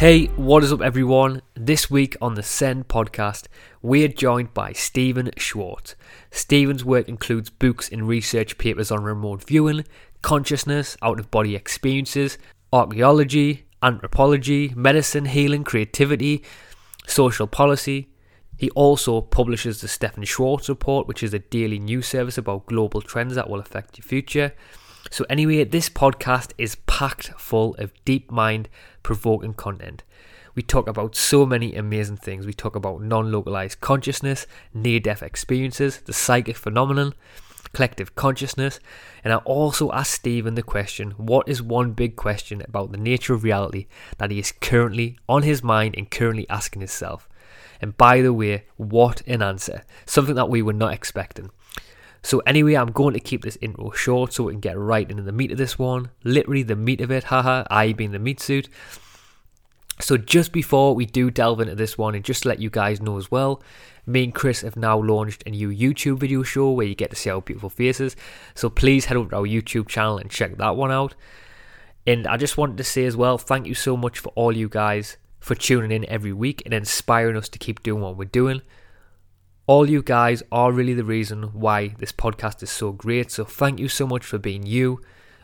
Hey, what is up, everyone? This week on the Ascend podcast, we are joined by Stephan Schwartz. Stephan's work includes books and research papers on remote viewing, consciousness, out of body experiences, archaeology, anthropology, medicine, healing, creativity, social policy. He also publishes the Stephan Schwartz Report, which is a daily news service about global trends that will affect your future. So, anyway, this podcast is packed full of deep mind provoking content. We talk about so many amazing things. We talk about non localized consciousness, near death experiences, the psychic phenomenon, collective consciousness, and I also ask Stephan the question what is one big question about the nature of reality that he is currently on his mind and currently asking himself? And by the way, what an answer! Something that we were not expecting. So anyway, I'm going to keep this intro short so we can get right into the meat of this one. Literally the meat of it, haha, I being the meat suit. So just before we do delve into this one, and just to let you guys know as well, me and Chris have now launched a new YouTube video show where you get to see our beautiful faces. So please head over to our YouTube channel and check that one out. And I just wanted to say as well, thank you so much for all you guys for tuning in every week and inspiring us to keep doing what we're doing. All you guys are really the reason why this podcast is so great. So thank you so much for being you.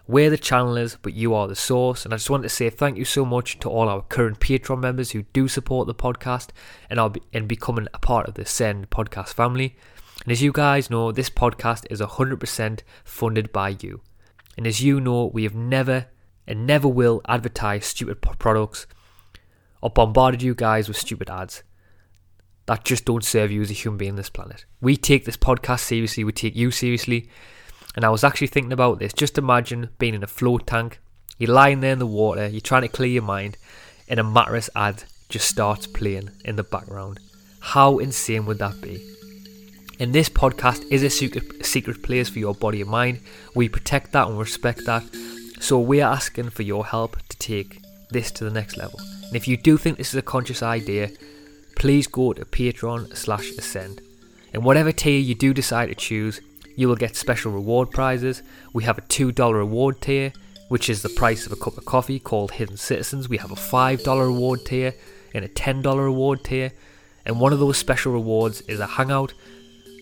We're the channel is, but you are the source. And I just wanted to say thank you so much to all our current Patreon members who do support the podcast and are be- and becoming a part of the Ascend podcast family. And as you guys know, this podcast is 100% funded by you. And as you know, we have never and never will advertise stupid products or bombarded you guys with stupid ads that just don't serve you as a human being on this planet. We take this podcast seriously, we take you seriously. And I was actually thinking about this. Just imagine being in a float tank, you're lying there in the water, you're trying to clear your mind, and a mattress ad just starts playing in the background. How insane would that be? And this podcast is a secret, secret place for your body and mind. We protect that and respect that. So we're asking for your help to take this to the next level. And if you do think this is a conscious idea, please go to Patreon slash Ascend. And whatever tier you do decide to choose, you will get special reward prizes. We have a $2 reward tier, which is the price of a cup of coffee called Hidden Citizens. We have a $5 reward tier and a $10 reward tier. And one of those special rewards is a hangout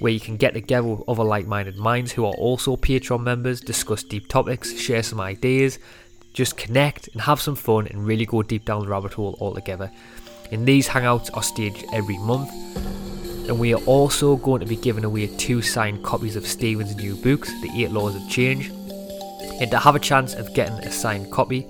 where you can get together with other like minded minds who are also Patreon members, discuss deep topics, share some ideas, just connect and have some fun and really go deep down the rabbit hole all together. And these hangouts are staged every month. And we are also going to be giving away two signed copies of Stephan's new books, The Eight Laws of Change. And to have a chance of getting a signed copy,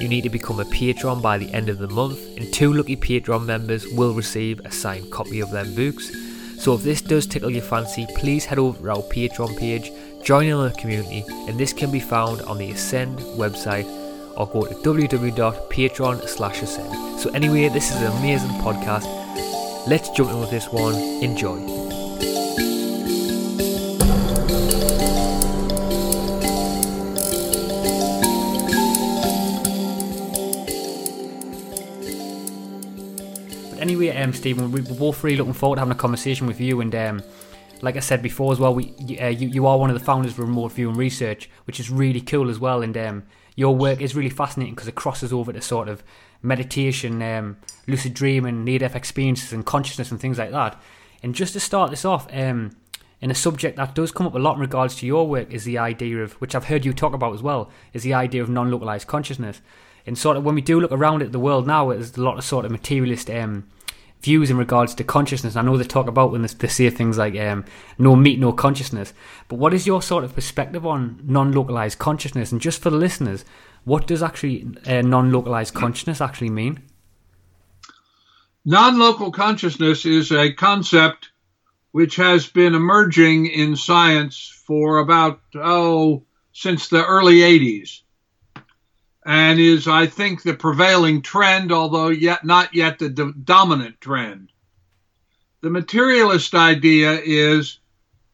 you need to become a patron by the end of the month, and two lucky Patreon members will receive a signed copy of them books. So if this does tickle your fancy, please head over to our Patreon page, join in the community, and this can be found on the Ascend website or go to www.patreon slash ascend. So anyway, this is an amazing podcast. Let's jump in with this one. Enjoy. But anyway, um, Stephan, we're both really looking forward to having a conversation with you. And um, like I said before as well, we uh, you, you are one of the founders of Remote Viewing Research, which is really cool as well. And um, your work is really fascinating because it crosses over to sort of meditation, um, lucid dreaming, near death experiences, and consciousness and things like that. And just to start this off, um, in a subject that does come up a lot in regards to your work is the idea of, which I've heard you talk about as well, is the idea of non localized consciousness. And sort of when we do look around at the world now, there's a lot of sort of materialist um, views in regards to consciousness. I know they talk about when they say things like um, no meat, no consciousness. But what is your sort of perspective on non-localized consciousness? And just for the listeners, what does actually uh, non-localized consciousness actually mean? Non-local consciousness is a concept which has been emerging in science for about oh since the early 80s and is, I think, the prevailing trend, although yet not yet the do- dominant trend. The materialist idea is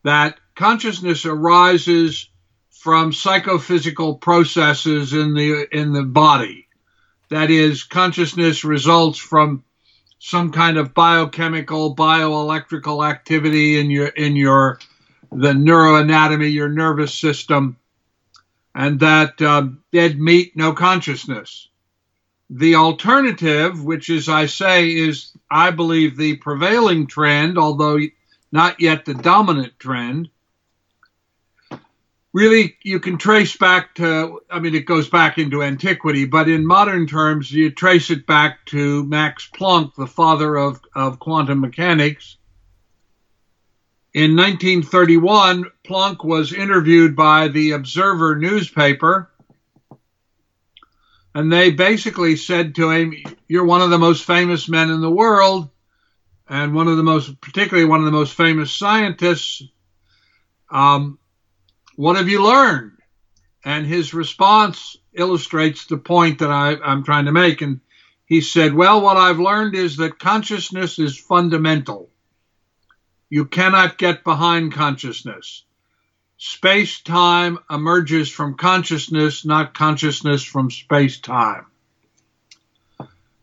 that consciousness arises from psychophysical processes in the in the body. That is, consciousness results from some kind of biochemical, bioelectrical activity in your in your the neuroanatomy, your nervous system, and that uh, dead meat, no consciousness. The alternative, which is, I say, is, I believe, the prevailing trend, although not yet the dominant trend, really you can trace back to, I mean, it goes back into antiquity, but in modern terms, you trace it back to Max Planck, the father of, of quantum mechanics. In 1931, Planck was interviewed by the Observer newspaper, and they basically said to him, You're one of the most famous men in the world, and one of the most, particularly one of the most famous scientists. Um, what have you learned? And his response illustrates the point that I, I'm trying to make. And he said, Well, what I've learned is that consciousness is fundamental. You cannot get behind consciousness. Space time emerges from consciousness, not consciousness from space time.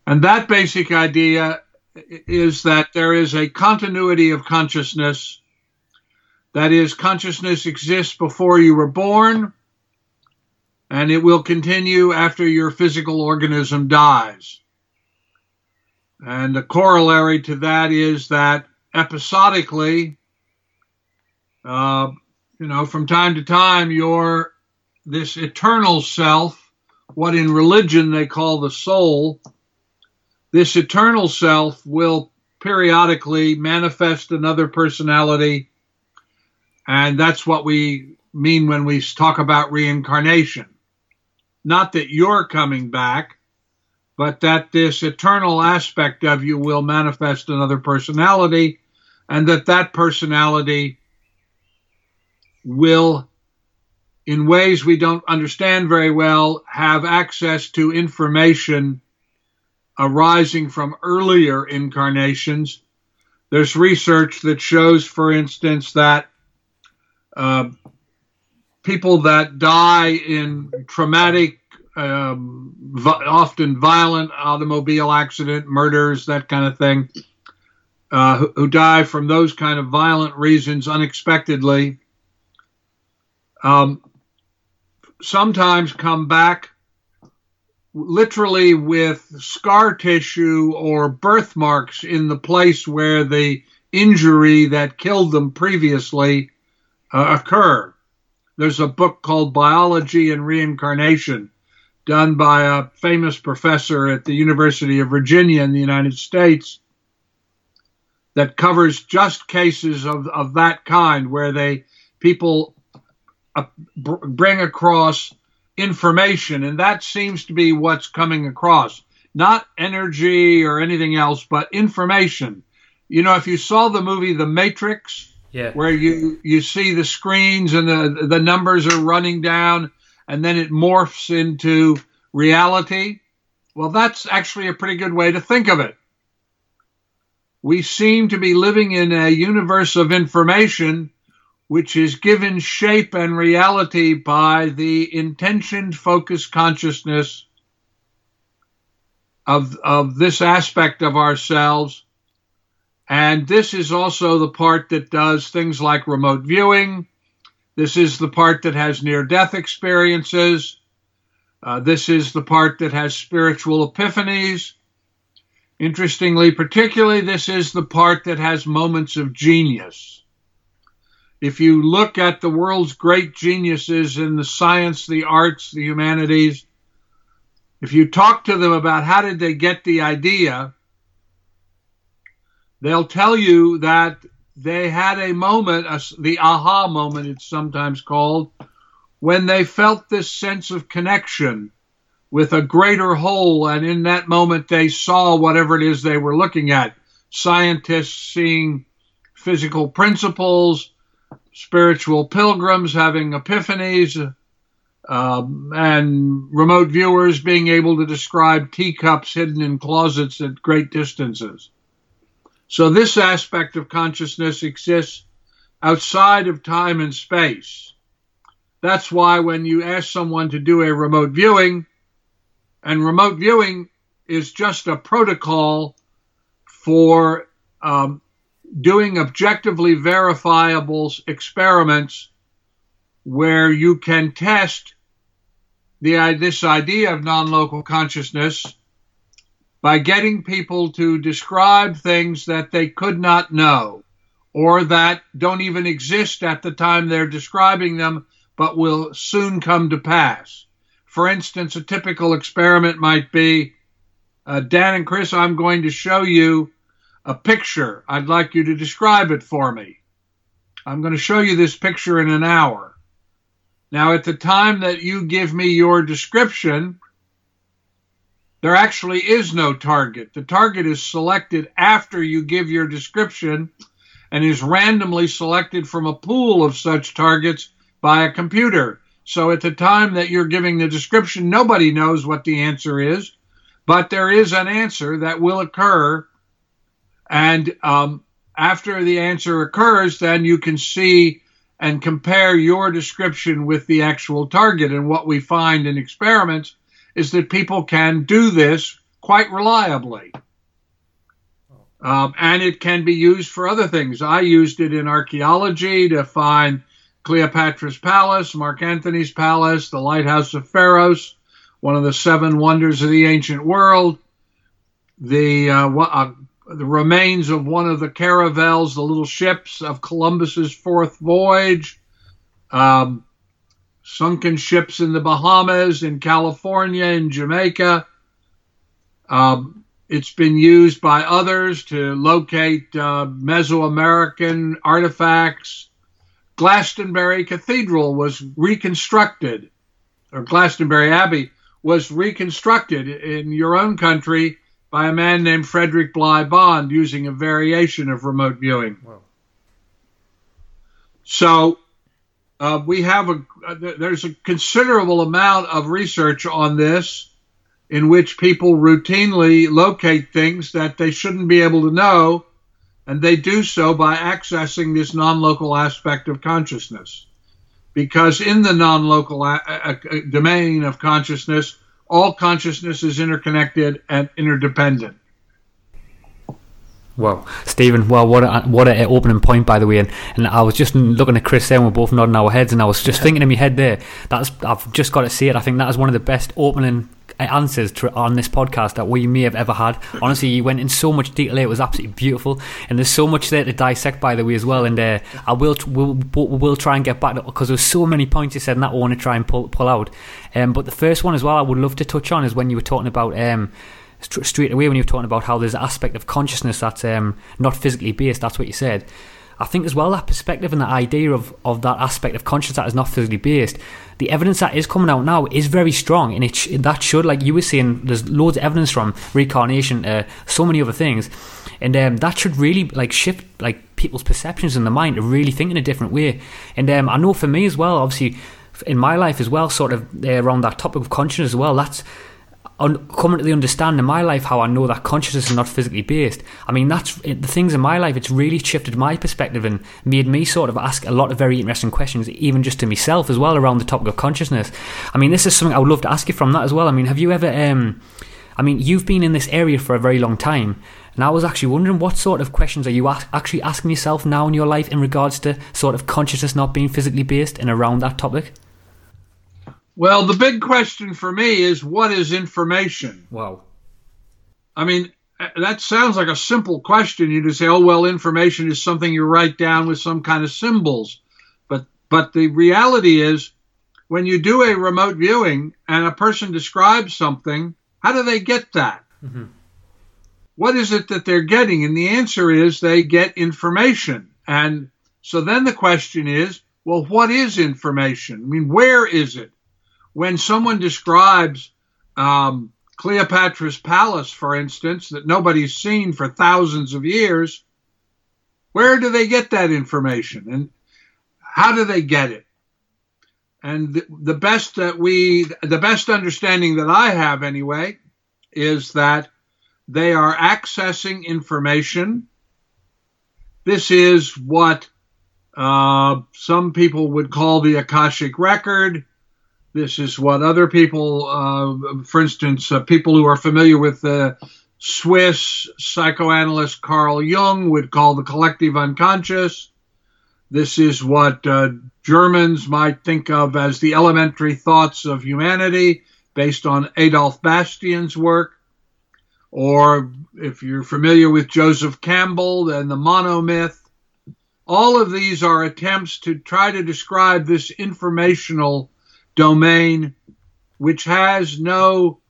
And that basic idea is that there is a continuity of consciousness that is, consciousness exists before you were born, and it will continue after your physical organism dies. And the corollary to that is that episodically, uh, you know, from time to time, your this eternal self, what in religion they call the soul, this eternal self will periodically manifest another personality and that's what we mean when we talk about reincarnation. Not that you're coming back, but that this eternal aspect of you will manifest another personality, and that that personality will, in ways we don't understand very well, have access to information arising from earlier incarnations. There's research that shows, for instance, that uh, people that die in traumatic, um, often violent automobile accident, murders, that kind of thing, uh, who, who, die from those kind of violent reasons unexpectedly, um, sometimes come back literally with scar tissue or birthmarks in the place where the injury that killed them previously uh, occur. There's a book called Biology and Reincarnation done by a famous professor at the University of Virginia in the United States that covers just cases of, of that kind where they people uh, br- bring across information and that seems to be what's coming across not energy or anything else but information you know if you saw the movie the matrix yeah. Where you you see the screens and the the numbers are running down and then it morphs into reality. Well, that's actually a pretty good way to think of it. We seem to be living in a universe of information which is given shape and reality by the intentioned focused consciousness of, of this aspect of ourselves and this is also the part that does things like remote viewing. This is the part that has near death experiences. Uh, this is the part that has spiritual epiphanies. Interestingly, particularly, this is the part that has moments of genius. If you look at the world's great geniuses in the science, the arts, the humanities, if you talk to them about how did they get the idea, they'll tell you that they had a moment, the aha moment, it's sometimes called, when they felt this sense of connection with a greater whole. And in that moment, they saw whatever it is they were looking at. Scientists seeing physical principles, spiritual pilgrims having epiphanies, um, and remote viewers being able to describe teacups hidden in closets at great distances. So, this aspect of consciousness exists outside of time and space. That's why when you ask someone to do a remote viewing, and remote viewing is just a protocol for um, doing objectively verifiable experiments where you can test the, this idea of non local consciousness by getting people to describe things that they could not know or that don't even exist at the time they're describing them but will soon come to pass. For instance, a typical experiment might be uh, Dan and Chris, I'm going to show you a picture. I'd like you to describe it for me. I'm going to show you this picture in an hour. Now, at the time that you give me your description, there actually is no target. The target is selected after you give your description and is randomly selected from a pool of such targets by a computer. So at the time that you're giving the description, nobody knows what the answer is, but there is an answer that will occur and um, after the answer occurs, then you can see and compare your description with the actual target. And what we find in experiments is that people can do this quite reliably. Um, and it can be used for other things. I used it in archaeology to find Cleopatra's Palace, Mark Antony's Palace, the Lighthouse of Pharos, one of the seven wonders of the ancient world, the uh, uh, the remains of one of the caravels, the little ships of Columbus's fourth voyage, um, sunken ships in the Bahamas, in California, in Jamaica. Um, it's been used by others to locate uh, Mesoamerican artifacts. Glastonbury Cathedral was reconstructed, or Glastonbury Abbey was reconstructed in your own country by a man named Frederick Bligh Bond using a variation of remote viewing. Wow. So uh, we have a uh, there's a considerable amount of research on this in which people routinely locate things that they shouldn't be able to know and they do so by accessing this non-local aspect of consciousness because in the non-local a- a- domain of consciousness all consciousness is interconnected and interdependent. Well, Stephan. Well, what a, what an opening point, by the way. And, and I was just looking at Chris there, and we're both nodding our heads, and I was just thinking in my head there. That's I've just got to see it. I think that is one of the best opening answers to, on this podcast that we may have ever had. Honestly, you went in so much detail. It was absolutely beautiful, and there's so much there to dissect, by the way, as well. And uh, I will we'll, we'll try and get back because there's so many points you said, and that I want to try and pull pull out. Um, but the first one as well, I would love to touch on is when you were talking about. Um, straight away when you were talking about how there's an aspect of consciousness that's um, not physically based that's what you said I think as well that perspective and that idea of, of that aspect of consciousness that is not physically based, the evidence that is coming out now is very strong, and it sh- that should, like you were saying, there's loads of evidence from reincarnation, uh, so many other things, and um, that should really like shift like people's perceptions in the mind to really think in a different way. And um, I know for me as well, obviously in my life as well, sort of uh, around that topic of consciousness as well, that's un- coming to the understand in my life how I know that consciousness is not physically based. I mean, that's the things in my life. It's really shifted my perspective and made me sort of ask a lot of very interesting questions, even just to myself as well, around the topic of consciousness. I mean, this is something I would love to ask you from that as well. I mean, have you ever? Um, I mean, you've been in this area for a very long time. And I was actually wondering what sort of questions are you actually asking yourself now in your life in regards to sort of consciousness not being physically based and around that topic? Well, the big question for me is what is information? Wow. I mean, that sounds like a simple question. You just say, "Oh, well, information is something you write down with some kind of symbols." But but the reality is when you do a remote viewing and a person describes something, how do they get that? Mm-hmm. What is it that they're getting? And the answer is they get information. And so then the question is, well, what is information? I mean, where is it? When someone describes um, Cleopatra's palace, for instance, that nobody's seen for thousands of years, where do they get that information and how do they get it? And the, the best that we, the best understanding that I have anyway, is that they are accessing information. This is what uh, some people would call the Akashic Record. This is what other people, uh, for instance, uh, people who are familiar with the Swiss psychoanalyst Carl Jung would call the collective unconscious. This is what uh, Germans might think of as the elementary thoughts of humanity based on Adolf Bastian's work. Or if you're familiar with Joseph Campbell and the monomyth, all of these are attempts to try to describe this informational domain which has no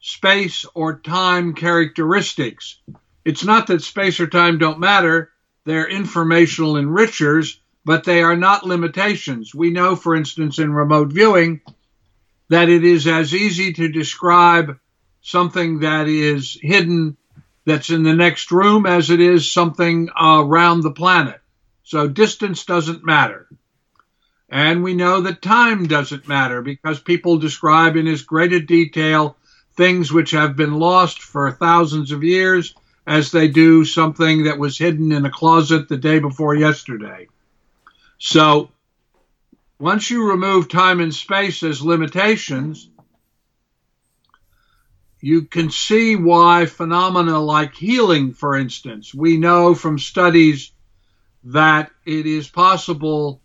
space or time characteristics. It's not that space or time don't matter, they're informational enrichers, but they are not limitations. We know, for instance, in remote viewing, that it is as easy to describe something that is hidden that's in the next room as it is something uh, around the planet. So distance doesn't matter. And we know that time doesn't matter because people describe in as great a detail things which have been lost for thousands of years as they do something that was hidden in a closet the day before yesterday. So once you remove time and space as limitations, you can see why phenomena like healing, for instance, we know from studies that it is possible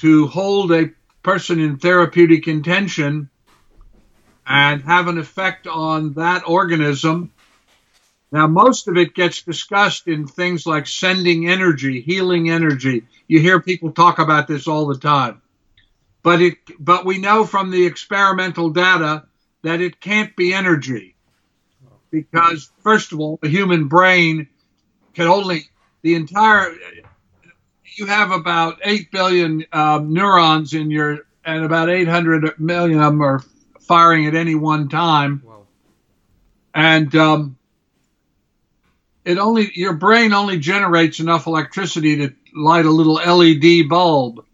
to hold a person in therapeutic intention and have an effect on that organism. Now, most of it gets discussed in things like sending energy, healing energy. You hear people talk about this all the time. But it, but we know from the experimental data that it can't be energy because, first of all, the human brain can only the entire you have about 8 billion um, neurons in your, and about 800 million of them are firing at any one time. Wow. And um, it only, your brain only generates enough electricity to light a little LED bulb.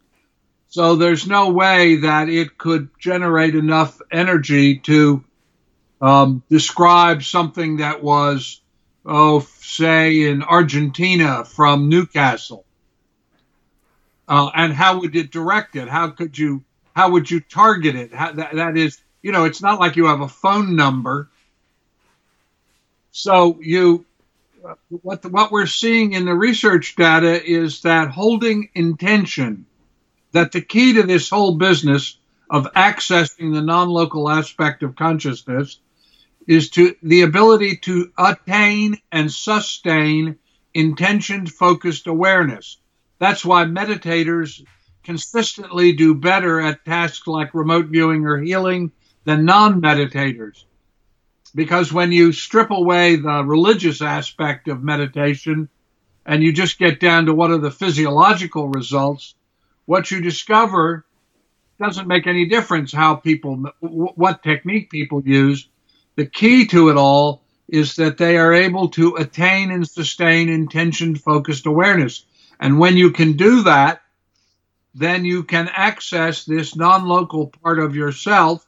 So there's no way that it could generate enough energy to um, describe something that was, oh, say in Argentina from Newcastle uh, and how would it direct it? How could you how would you target it? How, that, that is, you know, it's not like you have a phone number. So you what the, what we're seeing in the research data is that holding intention that the key to this whole business of accessing the non-local aspect of consciousness is to the ability to attain and sustain intention focused awareness that's why meditators consistently do better at tasks like remote viewing or healing than non meditators. Because when you strip away the religious aspect of meditation and you just get down to what are the physiological results, what you discover doesn't make any difference how people, what technique people use. The key to it all is that they are able to attain and sustain intention focused awareness. And when you can do that, then you can access this non local part of yourself.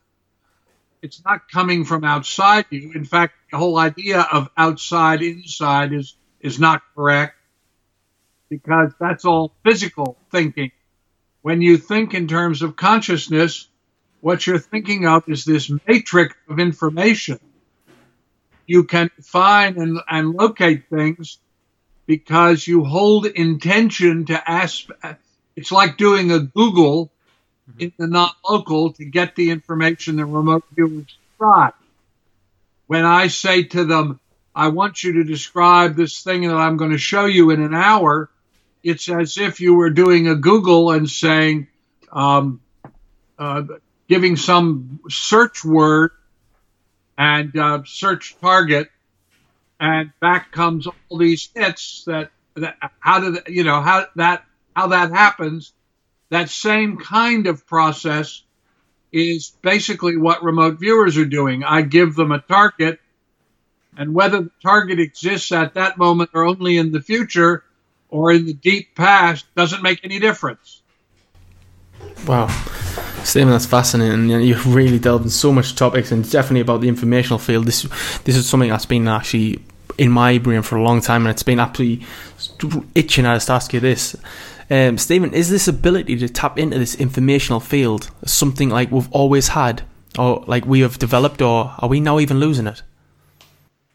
It's not coming from outside you. In fact, the whole idea of outside inside is, is not correct because that's all physical thinking. When you think in terms of consciousness, what you're thinking of is this matrix of information. You can find and, and locate things because you hold intention to ask. It's like doing a Google mm-hmm. in the not local to get the information the remote viewers try. When I say to them, I want you to describe this thing that I'm going to show you in an hour, it's as if you were doing a Google and saying, um, uh, giving some search word and uh, search target and back comes all these hits that, that how did you know how that how that happens. That same kind of process is basically what remote viewers are doing. I give them a target and whether the target exists at that moment or only in the future or in the deep past doesn't make any difference. Wow Stephan, that's fascinating. You have really delved in so much topics, and definitely about the informational field. This this is something that's been actually in my brain for a long time, and it's been absolutely itching at us to ask you this. Um, Stephan, is this ability to tap into this informational field something like we've always had, or like we have developed, or are we now even losing it?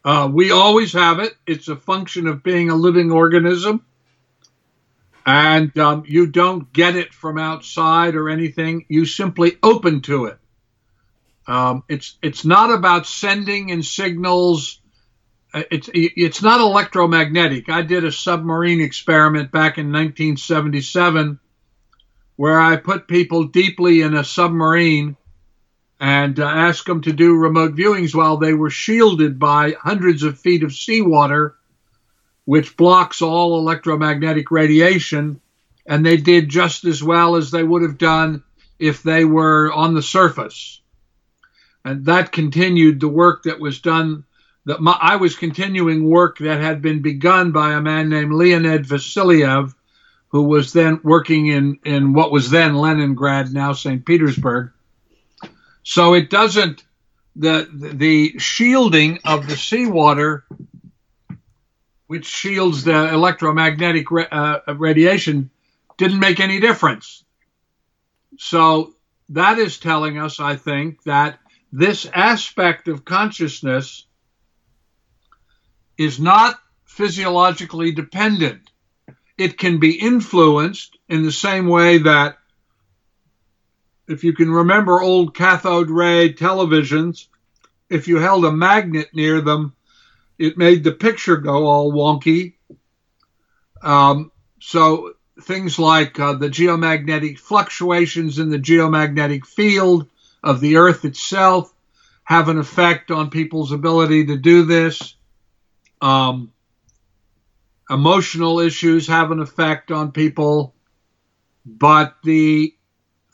Uh, we always have it. It's a function of being a living organism. And um, you don't get it from outside or anything. You simply open to it. Um, it's it's not about sending in signals. Uh, it's it's not electromagnetic. I did a submarine experiment back in 1977 where I put people deeply in a submarine and uh, asked them to do remote viewings while they were shielded by hundreds of feet of seawater, which blocks all electromagnetic radiation. And they did just as well as they would have done if they were on the surface. And that continued the work that was done. That my, I was continuing work that had been begun by a man named Leonid Vasiliev, who was then working in, in what was then Leningrad, now St. Petersburg so it doesn't the the shielding of the seawater, which shields the electromagnetic uh, radiation, didn't make any difference. So that is telling us, I think, that this aspect of consciousness is not physiologically dependent. It can be influenced in the same way that if you can remember old cathode ray televisions, if you held a magnet near them, it made the picture go all wonky. Um, so things like uh, the geomagnetic fluctuations in the geomagnetic field of the Earth itself have an effect on people's ability to do this. Um, emotional issues have an effect on people, but the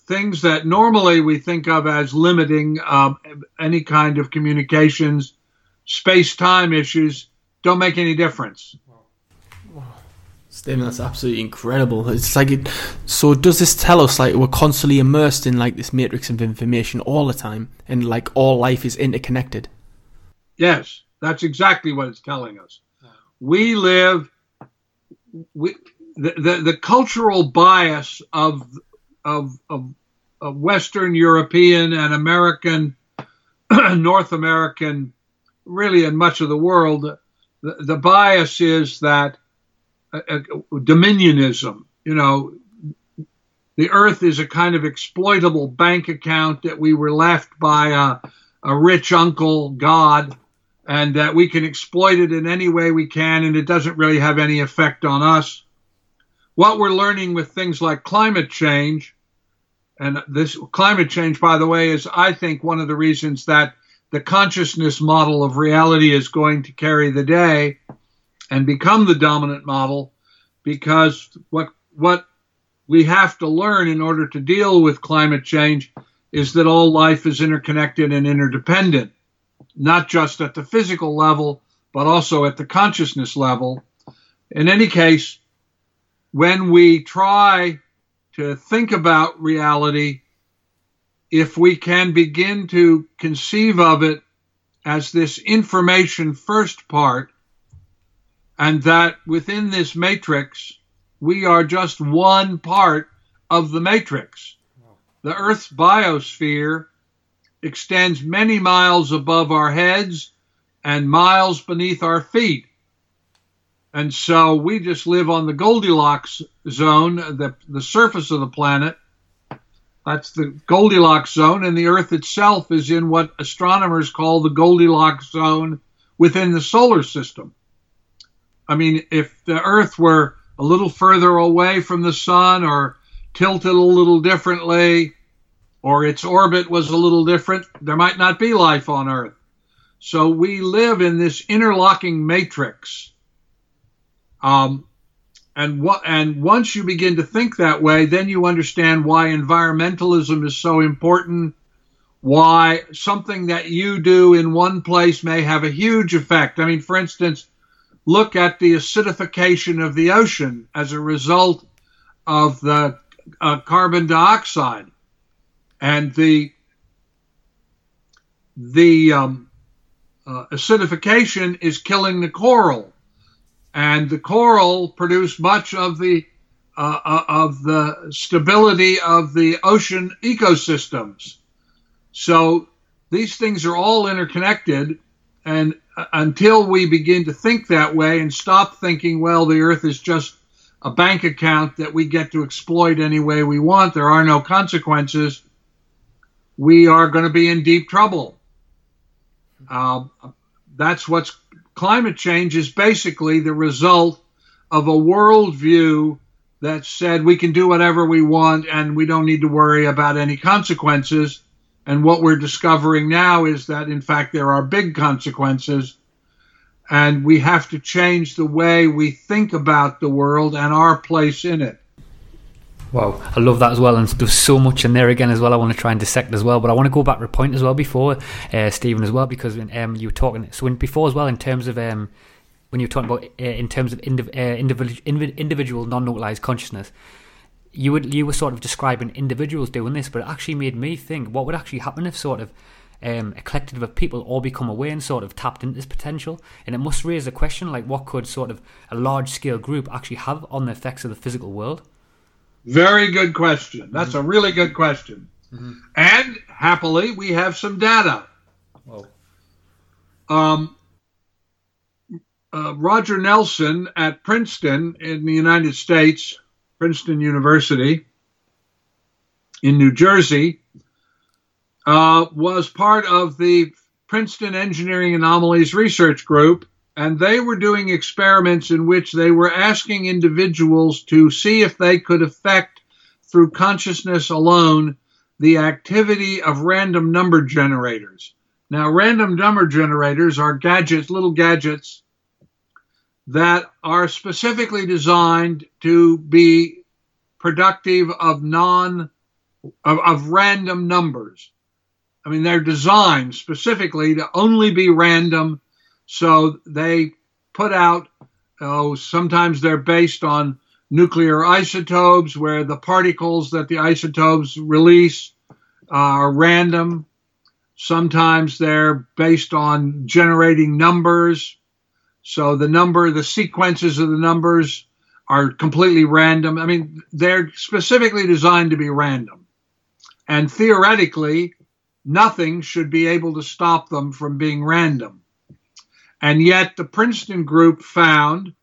things that normally we think of as limiting um, any kind of communications, space time issues, don't make any difference. Stephan, that's absolutely incredible. It's like it. So does this tell us like we're constantly immersed in like this matrix of information all the time, and like all life is interconnected? Yes, that's exactly what it's telling us. We live. We, the, the, the cultural bias of of, of of Western European and American, North American, really in much of the world, the, the bias is that uh, uh, dominionism. You know, the earth is a kind of exploitable bank account that we were left by a, a rich uncle, God, and that we can exploit it in any way we can, and it doesn't really have any effect on us. What we're learning with things like climate change and this climate change, by the way, is, I think, one of the reasons that the consciousness model of reality is going to carry the day and become the dominant model because what, what we have to learn in order to deal with climate change is that all life is interconnected and interdependent, not just at the physical level, but also at the consciousness level. In any case, when we try to think about reality if we can begin to conceive of it as this information first part, and that within this matrix, we are just one part of the matrix. The Earth's biosphere extends many miles above our heads and miles beneath our feet. And so we just live on the Goldilocks zone, the, the surface of the planet. That's the Goldilocks zone, and the Earth itself is in what astronomers call the Goldilocks zone within the solar system. I mean, if the Earth were a little further away from the sun or tilted a little differently, or its orbit was a little different, there might not be life on Earth. So we live in this interlocking matrix um, and what and once you begin to think that way, then you understand why environmentalism is so important. Why something that you do in one place may have a huge effect. I mean, for instance, look at the acidification of the ocean as a result of the uh, carbon dioxide. and the the um, uh, acidification is killing the coral, and the coral produce much of the uh, uh, of the stability of the ocean ecosystems. So these things are all interconnected, and uh, until we begin to think that way and stop thinking, well, the Earth is just a bank account that we get to exploit any way we want, there are no consequences, we are going to be in deep trouble. Uh, that's what's climate change is basically the result of a worldview that said we can do whatever we want and we don't need to worry about any consequences. And what we're discovering now is that, in fact, there are big consequences. And we have to change the way we think about the world and our place in it. Wow, I love that as well, and there's so much in there again as well. I want to try and dissect as well, but I want to go back to a point as well before uh, Stephan as well because um, you were talking so in, before as well in terms of um, when you were talking about uh, in terms of indiv- uh, individual individual non-localized consciousness. You would you were sort of describing individuals doing this, but it actually made me think what would actually happen if sort of um, a collective of people all become aware and sort of tapped into this potential. And it must raise a question like what could sort of a large scale group actually have on the effects of the physical world? Very good question. That's mm-hmm. a really good question. Mm-hmm. And happily, we have some data. Whoa. Um, uh, Roger Nelson at Princeton in the United States, Princeton University in New Jersey, uh, was part of the Princeton Engineering Anomalies Research Group and they were doing experiments in which they were asking individuals to see if they could affect through consciousness alone the activity of random number generators. Now, random number generators are gadgets, little gadgets that are specifically designed to be productive of non of, of random numbers. I mean, they're designed specifically to only be random so they put out, oh, sometimes they're based on nuclear isotopes, where the particles that the isotopes release uh, are random. Sometimes they're based on generating numbers. So the number, the sequences of the numbers are completely random. I mean, they're specifically designed to be random. And theoretically, nothing should be able to stop them from being random. And yet, the Princeton group found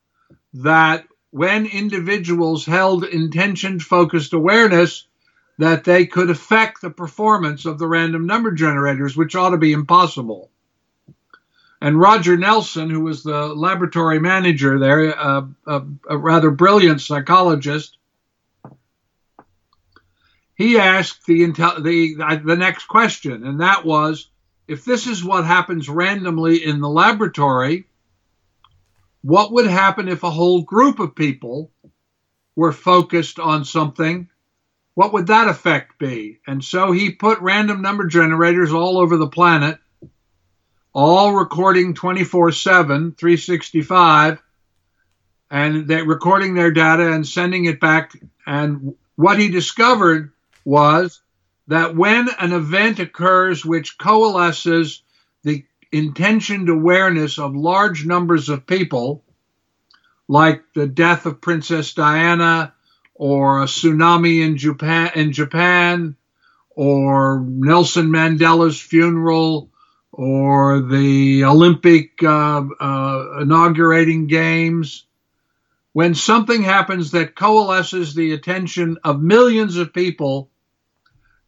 that when individuals held intention focused awareness, that they could affect the performance of the random number generators, which ought to be impossible. And Roger Nelson, who was the laboratory manager there, a, a, rather brilliant psychologist, he asked the, the, the next question, and that was if this is what happens randomly in the laboratory, what would happen if a whole group of people were focused on something? What would that effect be? And so he put random number generators all over the planet, all recording 24 7, 365, and they recording their data and sending it back. And what he discovered was that when an event occurs which coalesces the intentioned awareness of large numbers of people, like the death of Princess Diana or a tsunami in Japan, in Japan or Nelson Mandela's funeral or the Olympic uh, uh, inaugurating games. When something happens that coalesces the attention of millions of people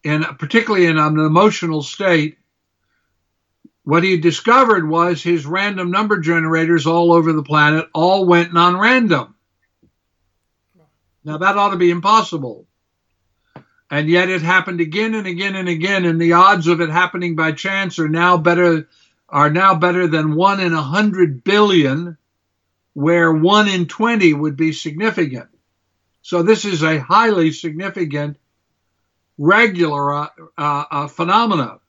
and particularly in an emotional state, what he discovered was his random number generators all over the planet all went non random. Now, that ought to be impossible. And yet it happened again and again and again, and the odds of it happening by chance are now better are now better than one in a hundred billion, where one in twenty would be significant. So this is a highly significant regular uh, uh, phenomena.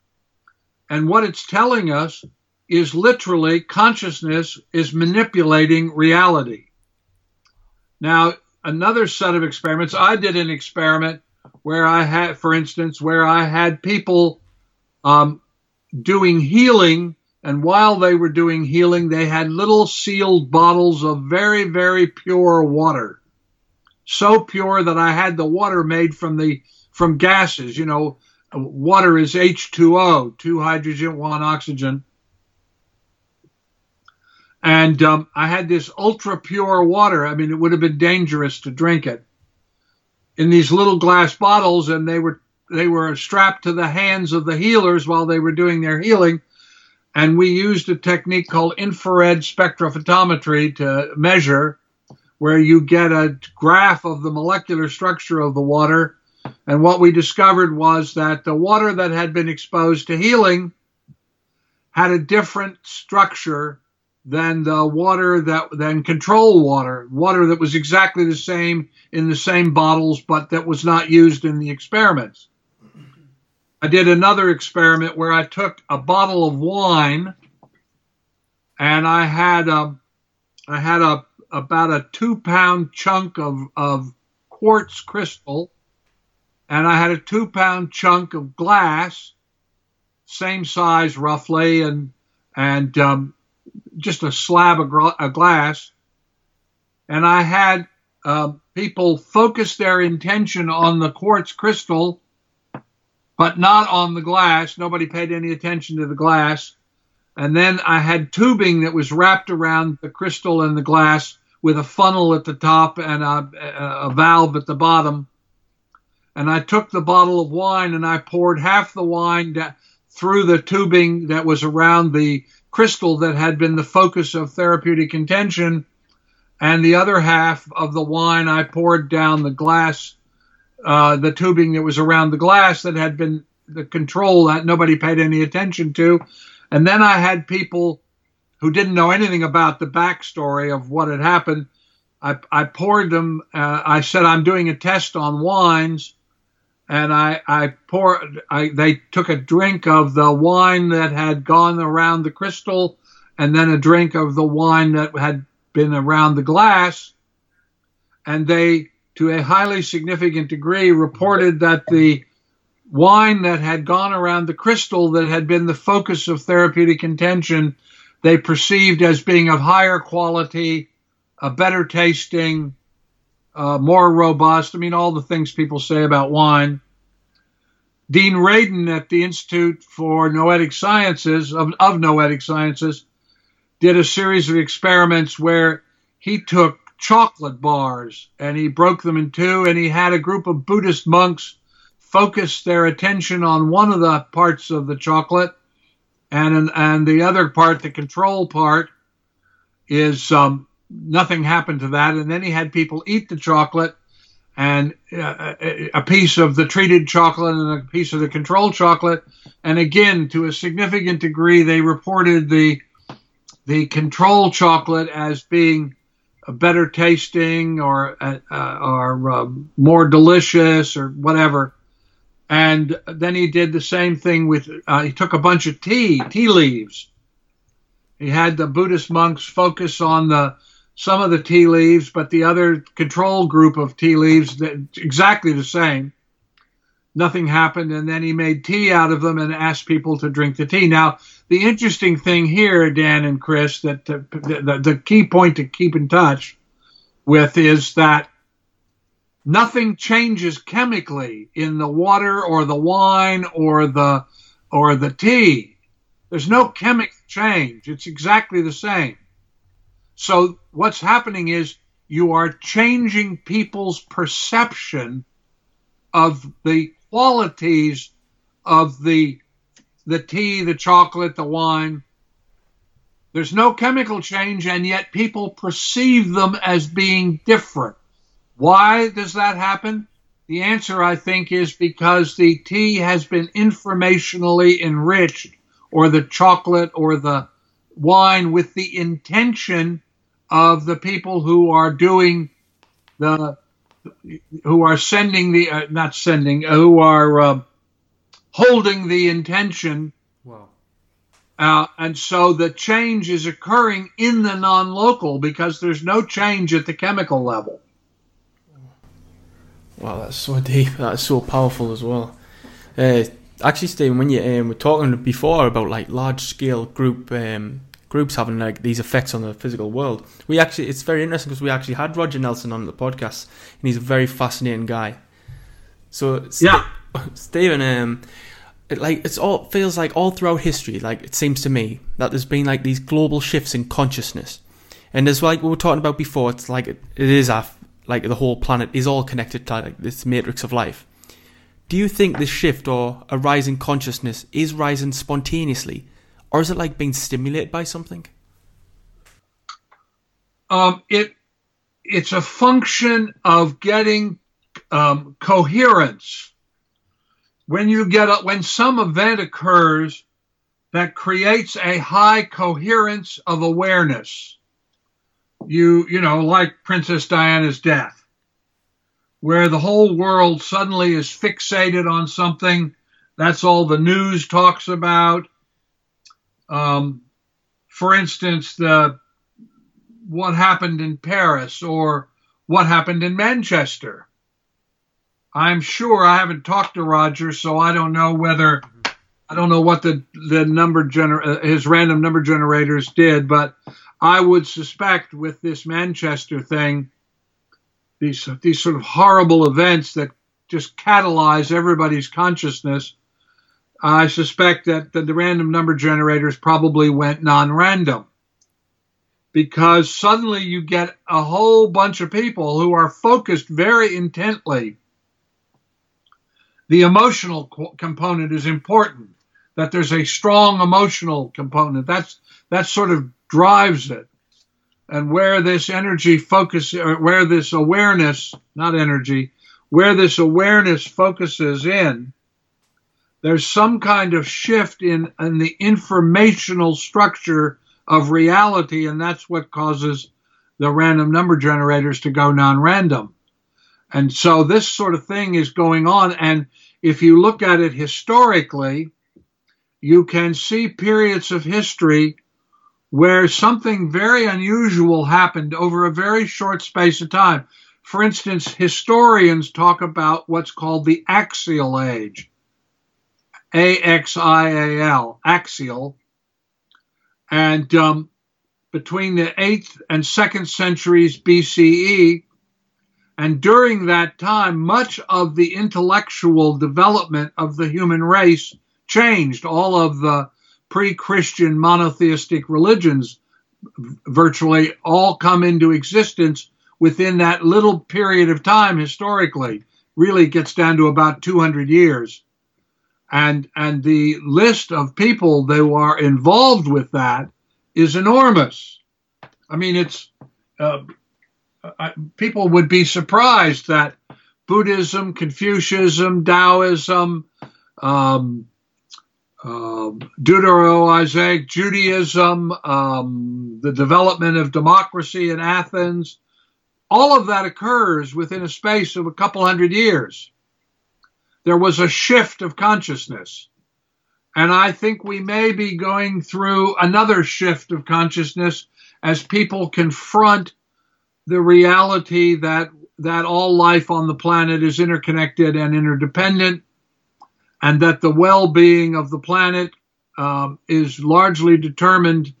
And what it's telling us is literally consciousness is manipulating reality. Now, another set of experiments, I did an experiment where I had, for instance, where I had people um, doing healing, and while they were doing healing, they had little sealed bottles of very, very pure water, so pure that I had the water made from the from gases. You know, water is H2O, two hydrogen, one oxygen. And um, I had this ultra pure water. I mean, it would have been dangerous to drink it in these little glass bottles, and they were they were strapped to the hands of the healers while they were doing their healing. And we used a technique called infrared spectrophotometry to measure, where you get a graph of the molecular structure of the water. And what we discovered was that the water that had been exposed to healing had a different structure than the water that than control water, water that was exactly the same in the same bottles, but that was not used in the experiments. I did another experiment where I took a bottle of wine and I had a I had a about a two pound chunk of, of quartz crystal and I had a two pound chunk of glass, same size roughly, and and um, just a slab of, glass, and I had uh, people focus their intention on the quartz crystal, but not on the glass. Nobody paid any attention to the glass. And then I had tubing that was wrapped around the crystal and the glass with a funnel at the top and a, a valve at the bottom. And I took the bottle of wine and I poured half the wine through the tubing that was around the crystal that had been the focus of therapeutic intention, and the other half of the wine I poured down the glass, uh, the tubing that was around the glass that had been the control that nobody paid any attention to. And then I had people who didn't know anything about the backstory of what had happened. I, I poured them, uh, I said, I'm doing a test on wines and I, I poured, I, they took a drink of the wine that had gone around the crystal and then a drink of the wine that had been around the glass. And they, to a highly significant degree, reported that the wine that had gone around the crystal that had been the focus of therapeutic intention, they perceived as being of higher quality, a better tasting, uh, more robust. I mean, all the things people say about wine. Dean Radin at the Institute for Noetic Sciences of, of Noetic Sciences did a series of experiments where he took chocolate bars and he broke them in two and he had a group of Buddhist monks focus their attention on one of the parts of the chocolate and and the other part the control part is um, nothing happened to that. And then he had people eat the chocolate and uh, a piece of the treated chocolate and a piece of the controlled chocolate. And again, to a significant degree, they reported the the controlled chocolate as being a better tasting or uh, uh, or um, more delicious or whatever. And then he did the same thing with uh, he took a bunch of tea tea leaves. He had the Buddhist monks focus on the some of the tea leaves, but the other control group of tea leaves that exactly the same. Nothing happened, and then he made tea out of them and asked people to drink the tea. Now, the interesting thing here, Dan and Chris, that the, the, the key point to keep in touch with is that nothing changes chemically in the water or the wine or the or the tea. There's no chemical change. It's exactly the same. So what's happening is you are changing people's perception of the qualities of the the tea, the chocolate, the wine. There's no chemical change, and yet people perceive them as being different. Why does that happen? The answer, I think, is because the tea has been informationally enriched, or the chocolate or the wine, with the intention of the people who are doing the who are sending the uh, not sending uh, who are uh, holding the intention wow. Uh, and so the change is occurring in the non-local because there's no change at the chemical level Wow, that's so deep. That's so powerful as well. Actually, Stephan, when you um, were talking before about like large scale group um, groups having like these effects on the physical world, we actually it's very interesting because we actually had Roger Nelson on the podcast, and he's a very fascinating guy. So yeah, Stephan, um, it like it's all feels like all throughout history, like it seems to me that there's been like these global shifts in consciousness, and as like we were talking about before, it's like it, it is our like the whole planet is all connected to like this matrix of life. Do you think this shift or a rise in consciousness is rising spontaneously, or is it like being stimulated by something? Um, it it's a function of getting um, coherence. When you get a, when some event occurs that creates a high coherence of awareness, you you know like princess diana's death where the whole world suddenly is fixated on something. That's all the news talks about. Um, for instance the what happened in paris or what happened in manchester. I'm sure i haven't talked to roger so i don't know whether i don't know what the the number gener- uh, his random number generators did but I would suspect with this Manchester thing, these these sort of horrible events that just catalyze everybody's consciousness, I suspect that the, the random number generators probably went non-random because suddenly you get a whole bunch of people who are focused very intently. The emotional co- component is important. That there's a strong emotional component. That's that's sort of drives it. And where this energy focus, or where this awareness, not energy, where this awareness focuses in, there's some kind of shift in, in the informational structure of reality, and that's what causes the random number generators to go non random. And so this sort of thing is going on. And if you look at it historically, you can see periods of history where something very unusual happened over a very short space of time. For instance, historians talk about what's called the axial age. A X I A L, axial. And um, between the 8th and 2nd centuries BCE, and during that time, much of the intellectual development of the human race changed. All of the pre Christian monotheistic religions virtually all come into existence within that little period of time historically. Really gets down to about 200 years. And, and the list of people that are involved with that is enormous. I mean, it's uh, I, people would be surprised that Buddhism, Confucianism, Taoism, um, um, Deutero-Isaiah Judaism, um, the development of democracy in Athens, all of that occurs within a space of a couple hundred years. There was a shift of consciousness. And I think we may be going through another shift of consciousness as people confront the reality that, that all life on the planet is interconnected and interdependent and that the well being of the planet um, is largely determined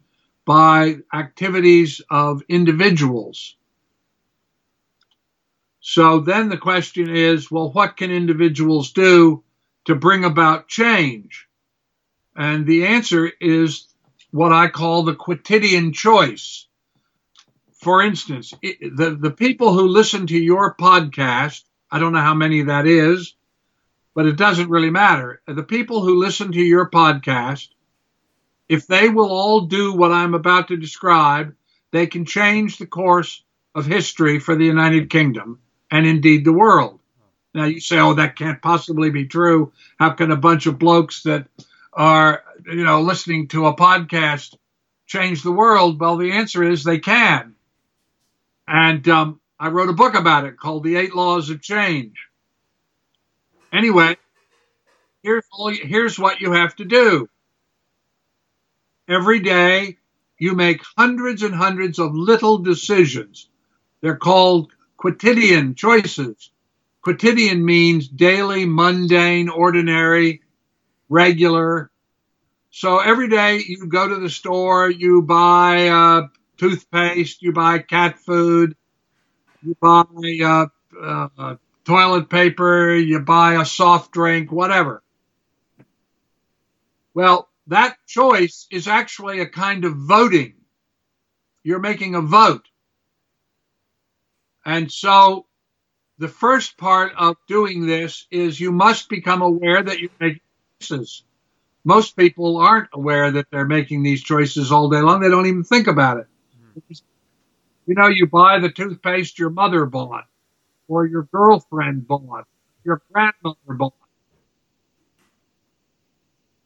by activities of individuals. So then the question is well, what can individuals do to bring about change? And the answer is what I call the quotidian choice. For instance, it, the, the people who listen to your podcast, I don't know how many that is, but it doesn't really matter. The people who listen to your podcast, if they will all do what I'm about to describe, they can change the course of history for the United Kingdom and indeed the world. Now you say, oh, that can't possibly be true. How can a bunch of blokes that are, you know, listening to a podcast change the world? Well, the answer is they can. And um, I wrote a book about it called The Eight Laws of Change. Anyway, here's all, here's what you have to do. Every day, you make hundreds and hundreds of little decisions. They're called quotidian choices. quotidian means daily, mundane, ordinary, regular. So every day you go to the store, you buy uh, toothpaste, you buy cat food, you buy uh, uh, toilet paper, you buy a soft drink, whatever. Well, that choice is actually a kind of voting. You're making a vote. And so the first part of doing this is you must become aware that you're making choices. Most people aren't aware that they're making these choices all day long. They don't even think about it. Mm-hmm. You know, you buy the toothpaste your mother bought, or your girlfriend bought, your grandmother bought.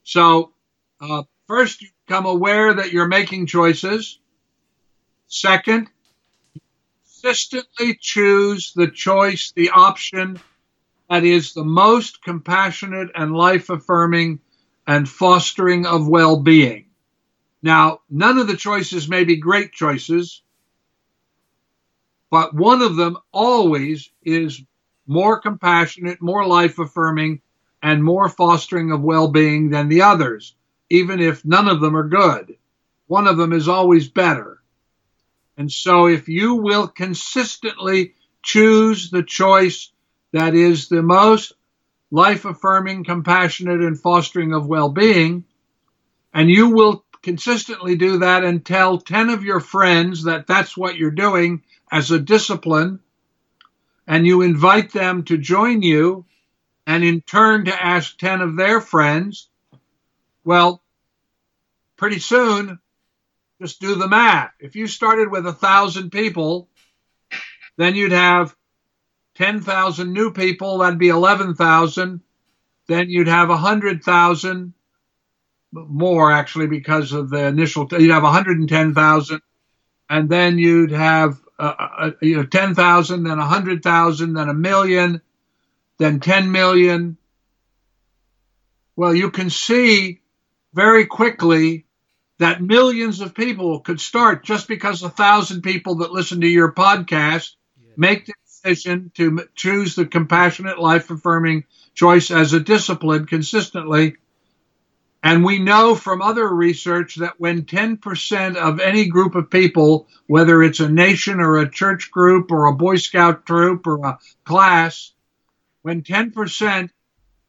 So, uh, first, you become aware that you're making choices. Second, consistently choose the choice, the option that is the most compassionate and life affirming and fostering of well being. Now, none of the choices may be great choices, but one of them always is more compassionate, more life affirming, and more fostering of well being than the others, even if none of them are good. One of them is always better. And so, if you will consistently choose the choice that is the most life affirming, compassionate, and fostering of well being, and you will consistently do that and tell 10 of your friends that that's what you're doing as a discipline, and you invite them to join you, and in turn to ask 10 of their friends, well, pretty soon, just do the math. If you started with a thousand people, then you'd have 10,000 new people, that'd be 11,000. Then you'd have 100,000 more actually because of the initial you'd have 110,000 and then you'd have uh, uh, you know 10,000 then 100,000 then a million then 10 million well you can see very quickly that millions of people could start just because a thousand people that listen to your podcast yeah. make the decision to choose the compassionate life affirming choice as a discipline consistently and we know from other research that when 10% of any group of people, whether it's a nation or a church group or a Boy Scout troop or a class, when 10%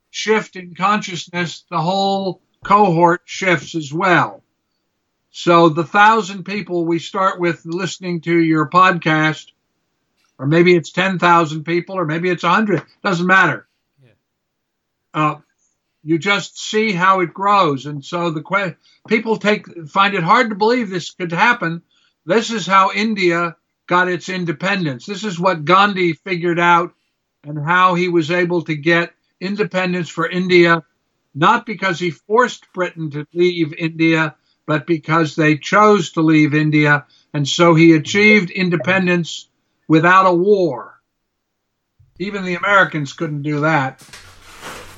shift in consciousness, the whole cohort shifts as well. So the thousand people we start with listening to your podcast, or maybe it's 10,000 people, or maybe it's 100, doesn't matter. Yeah. Uh, you just see how it grows. And so the que- people take find it hard to believe this could happen. This is how India got its independence. This is what Gandhi figured out and how he was able to get independence for India, not because he forced Britain to leave India, but because they chose to leave India. And so he achieved independence without a war. Even the Americans couldn't do that.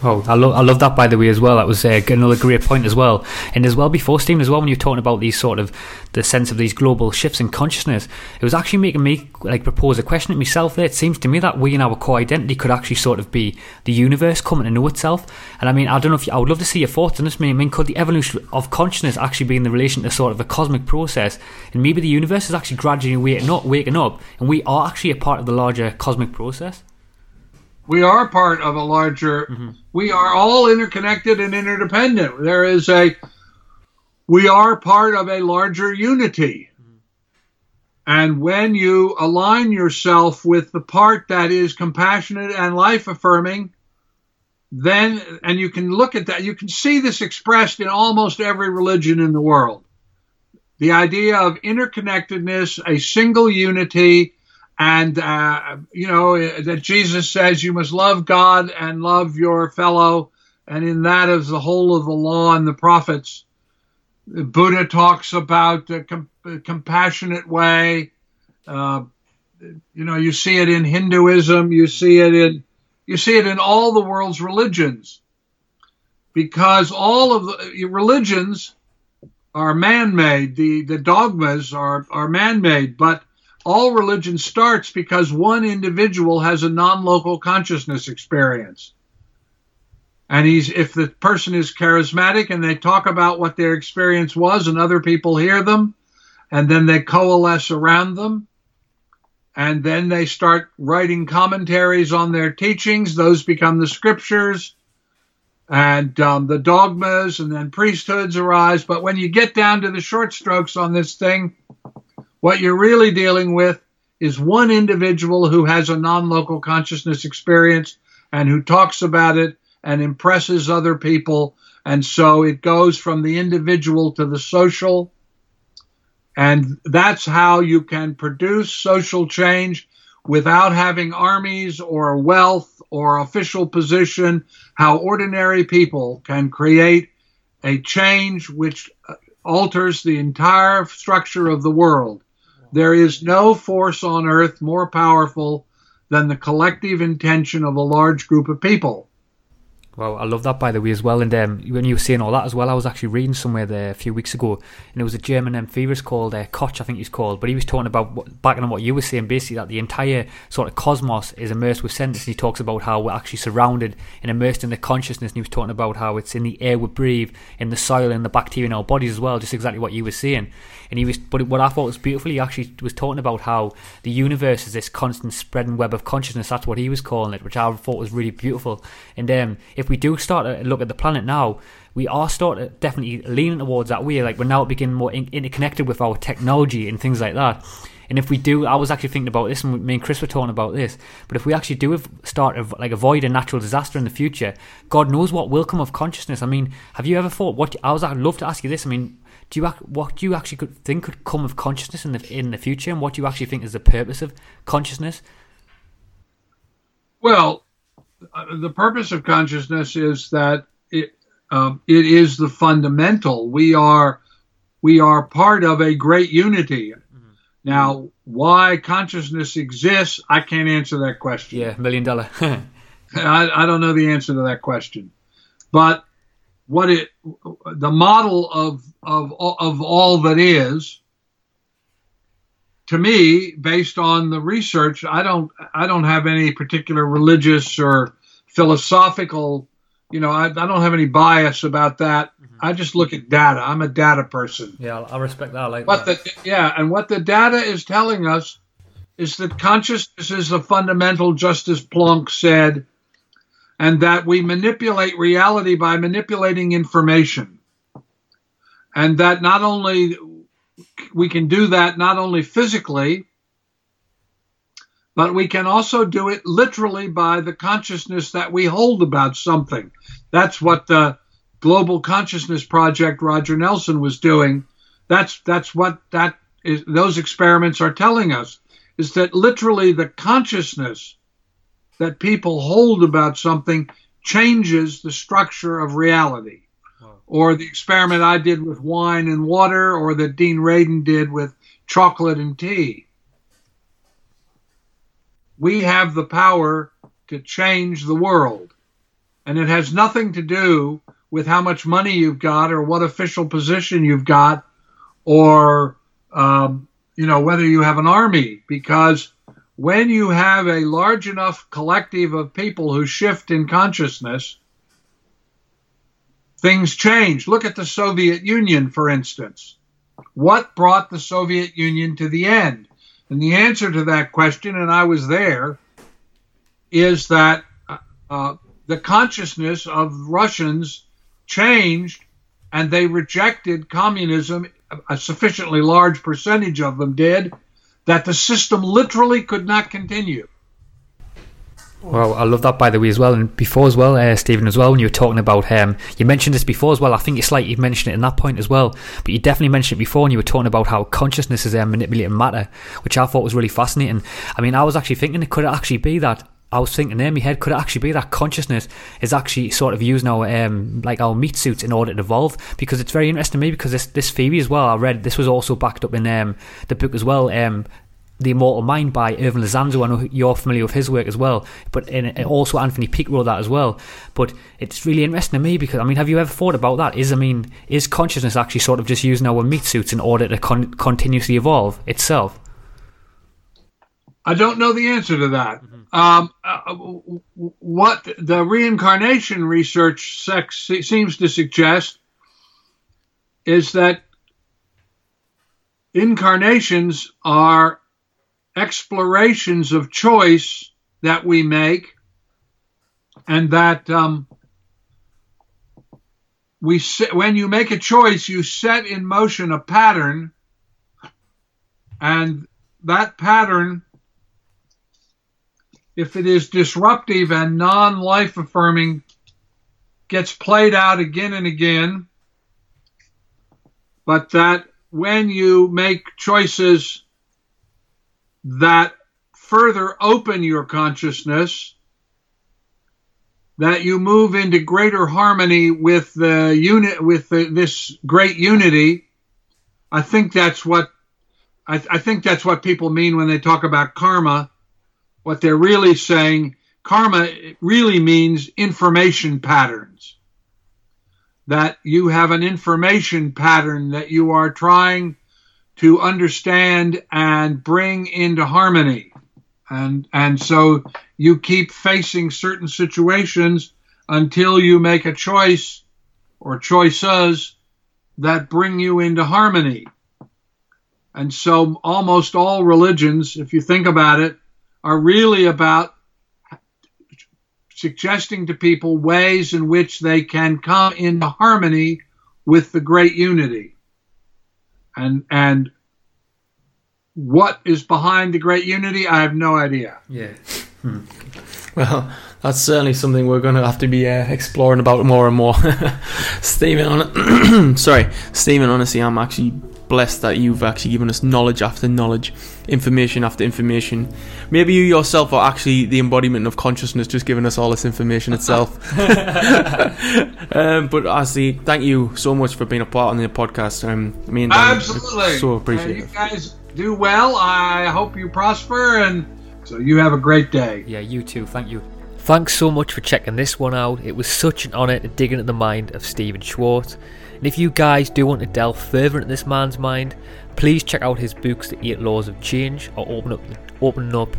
Oh, I love I love that by the way as well. That was uh, another great point as well. And as well before Stephan as well when you're talking about these sort of the sense of these global shifts in consciousness, it was actually making me like propose a question to myself. There, it seems to me that we in our core identity could actually sort of be the universe coming to know itself. And I mean, I don't know if you, I would love to see your thoughts on this. I mean, could the evolution of consciousness actually be in the relation to sort of a cosmic process, and maybe the universe is actually gradually waking up, waking up, and we are actually a part of the larger cosmic process? We are part of a larger. Mm-hmm. We are all interconnected and interdependent. There is a. We are part of a larger unity. Mm-hmm. And when you align yourself with the part that is compassionate and life affirming, then, and you can look at that, you can see this expressed in almost every religion in the world. The idea of interconnectedness, a single unity, and uh, you know that Jesus says you must love God and love your fellow, and in that is the whole of the law and the prophets. The Buddha talks about the com- compassionate way. Uh, you know, you see it in Hinduism, you see it in you see it in all the world's religions, because all of the religions are man-made. The the dogmas are are man-made, but all religion starts because one individual has a non-local consciousness experience. And he's if the person is charismatic and they talk about what their experience was and other people hear them and then they coalesce around them and then they start writing commentaries on their teachings, those become the scriptures and um, the dogmas and then priesthoods arise. But when you get down to the short strokes on this thing, what you're really dealing with is one individual who has a non local consciousness experience and who talks about it and impresses other people. And so it goes from the individual to the social. And that's how you can produce social change without having armies or wealth or official position, how ordinary people can create a change which alters the entire structure of the world. There is no force on earth more powerful than the collective intention of a large group of people. Well, I love that by the way as well. And um, when you were saying all that as well, I was actually reading somewhere there a few weeks ago, and it was a German amphibious called uh, Koch, I think he's called. But he was talking about what, backing on what you were saying, basically that the entire sort of cosmos is immersed with sense. And he talks about how we're actually surrounded and immersed in the consciousness. And he was talking about how it's in the air we breathe, in the soil, in the bacteria in our bodies as well. Just exactly what you were saying. And he was, but what I thought was beautiful, he actually was talking about how the universe is this constant spreading web of consciousness. That's what he was calling it, which I thought was really beautiful. And um, if we do start to look at the planet now, we are starting to definitely leaning towards that way. Like we're now beginning more in- interconnected with our technology and things like that. And if we do, I was actually thinking about this, and me and Chris were talking about this. But if we actually do start like avoid a natural disaster in the future, God knows what will come of consciousness. I mean, have you ever thought? What I was, I'd love to ask you this. I mean, do you what do you actually could think could come of consciousness in the in the future, and what do you actually think is the purpose of consciousness? Well, uh, the purpose of consciousness is that it um, it is the fundamental. We are we are part of a great unity. Mm-hmm. Now, why consciousness exists, I can't answer that question. Yeah, million dollar. I, I don't know the answer to that question, but what it the model of of of all that is to me based on the research i don't i don't have any particular religious or philosophical you know i, I don't have any bias about that mm-hmm. i just look at data i'm a data person yeah i respect that I like what that. the yeah and what the data is telling us is that consciousness is the fundamental just as planck said and that we manipulate reality by manipulating information. And that not only we can do that not only physically, but we can also do it literally by the consciousness that we hold about something. That's what the Global Consciousness Project Roger Nelson was doing. That's that's what that is those experiments are telling us is that literally the consciousness that people hold about something changes the structure of reality. Or the experiment I did with wine and water, or that Dean Radin did with chocolate and tea. We have the power to change the world. And it has nothing to do with how much money you've got or what official position you've got or um, you know whether you have an army because when you have a large enough collective of people who shift in consciousness, things change. Look at the Soviet Union, for instance. What brought the Soviet Union to the end? And the answer to that question, and I was there, is that uh, the consciousness of Russians changed and they rejected communism. A sufficiently large percentage of them did that the system literally could not continue. Well, I love that by the way as well, and before as well, uh, Stephan as well. When you were talking about um, you mentioned this before as well. I think it's like you mentioned it in that point as well, but you definitely mentioned it before, and you were talking about how consciousness is um, manipulating matter, which I thought was really fascinating. I mean, I was actually thinking, could it actually be that I was thinking in my head, could it actually be that consciousness is actually sort of using our um, like our meat suits in order to evolve? Because it's very interesting to me because this this theory as well. I read this was also backed up in um, the book as well. Um, the Immortal Mind by Ervin Laszlo. I know you're familiar with his work as well, but in, also Anthony Peake wrote that as well. But it's really interesting to me because I mean, have you ever thought about that? Is I mean, is consciousness actually sort of just using our meat suits in order to con- continuously evolve itself? I don't know the answer to that. Mm-hmm. Um, uh, what the reincarnation research sex seems to suggest is that incarnations are explorations of choice that we make, and that um, we when you make a choice, you set in motion a pattern, and that pattern, if it is disruptive and non-life affirming, gets played out again and again. But that when you make choices that further open your consciousness, that you move into greater harmony with the unit, with the, this great unity. I think that's what I, I think that's what people mean when they talk about karma. What they're really saying, karma really means information patterns. That you have an information pattern that you are trying to understand and bring into harmony. And, and so you keep facing certain situations until you make a choice or choices that bring you into harmony. And so almost all religions, if you think about it, are really about suggesting to people ways in which they can come into harmony with the great unity. And and what is behind the great unity, I have no idea. Yeah. Hmm. Well, that's certainly something we're going to have to be uh, exploring about more and more. Stephan, on sorry, Stephan. Honestly, I'm actually blessed that you've actually given us knowledge after knowledge, information after information. Maybe you yourself are actually the embodiment of consciousness, just giving us all this information itself. um, but honestly, thank you so much for being a part of the podcast. Um, I mean, absolutely, so appreciate uh, you guys do well. I hope you prosper, and so you have a great day. Yeah, you too. Thank you. Thanks so much for checking this one out. It was such an honour to dig into the mind of Stephan Schwartz. And if you guys do want to delve further into this man's mind, please check out his books, The Eight Laws of Change, or open up, opening up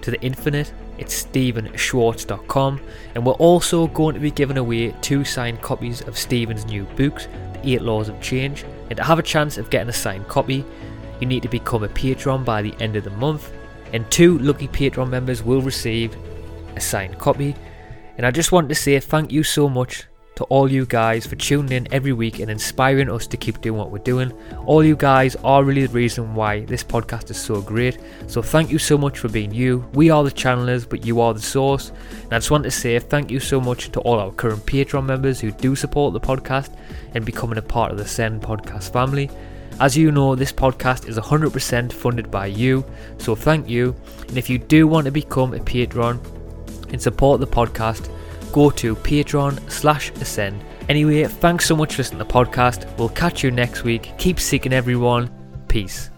to the infinite. It's stephenschwartz.com, and we're also going to be giving away two signed copies of Stephan's new books, The Eight Laws of Change. And to have a chance of getting a signed copy, you need to become a patron by the end of the month, and two lucky Patreon members will receive a signed copy. And I just want to say thank you so much to all you guys for tuning in every week and inspiring us to keep doing what we're doing. All you guys are really the reason why this podcast is so great. So thank you so much for being you. We are the channelers, but you are the source. And I just want to say thank you so much to all our current Patreon members who do support the podcast and becoming a part of the Ascend podcast family. As you know, this podcast is 100% funded by you, so thank you. And if you do want to become a patron and support the podcast, go to patreon slash ascend. Anyway, thanks so much for listening to the podcast. We'll catch you next week. Keep seeking everyone. Peace.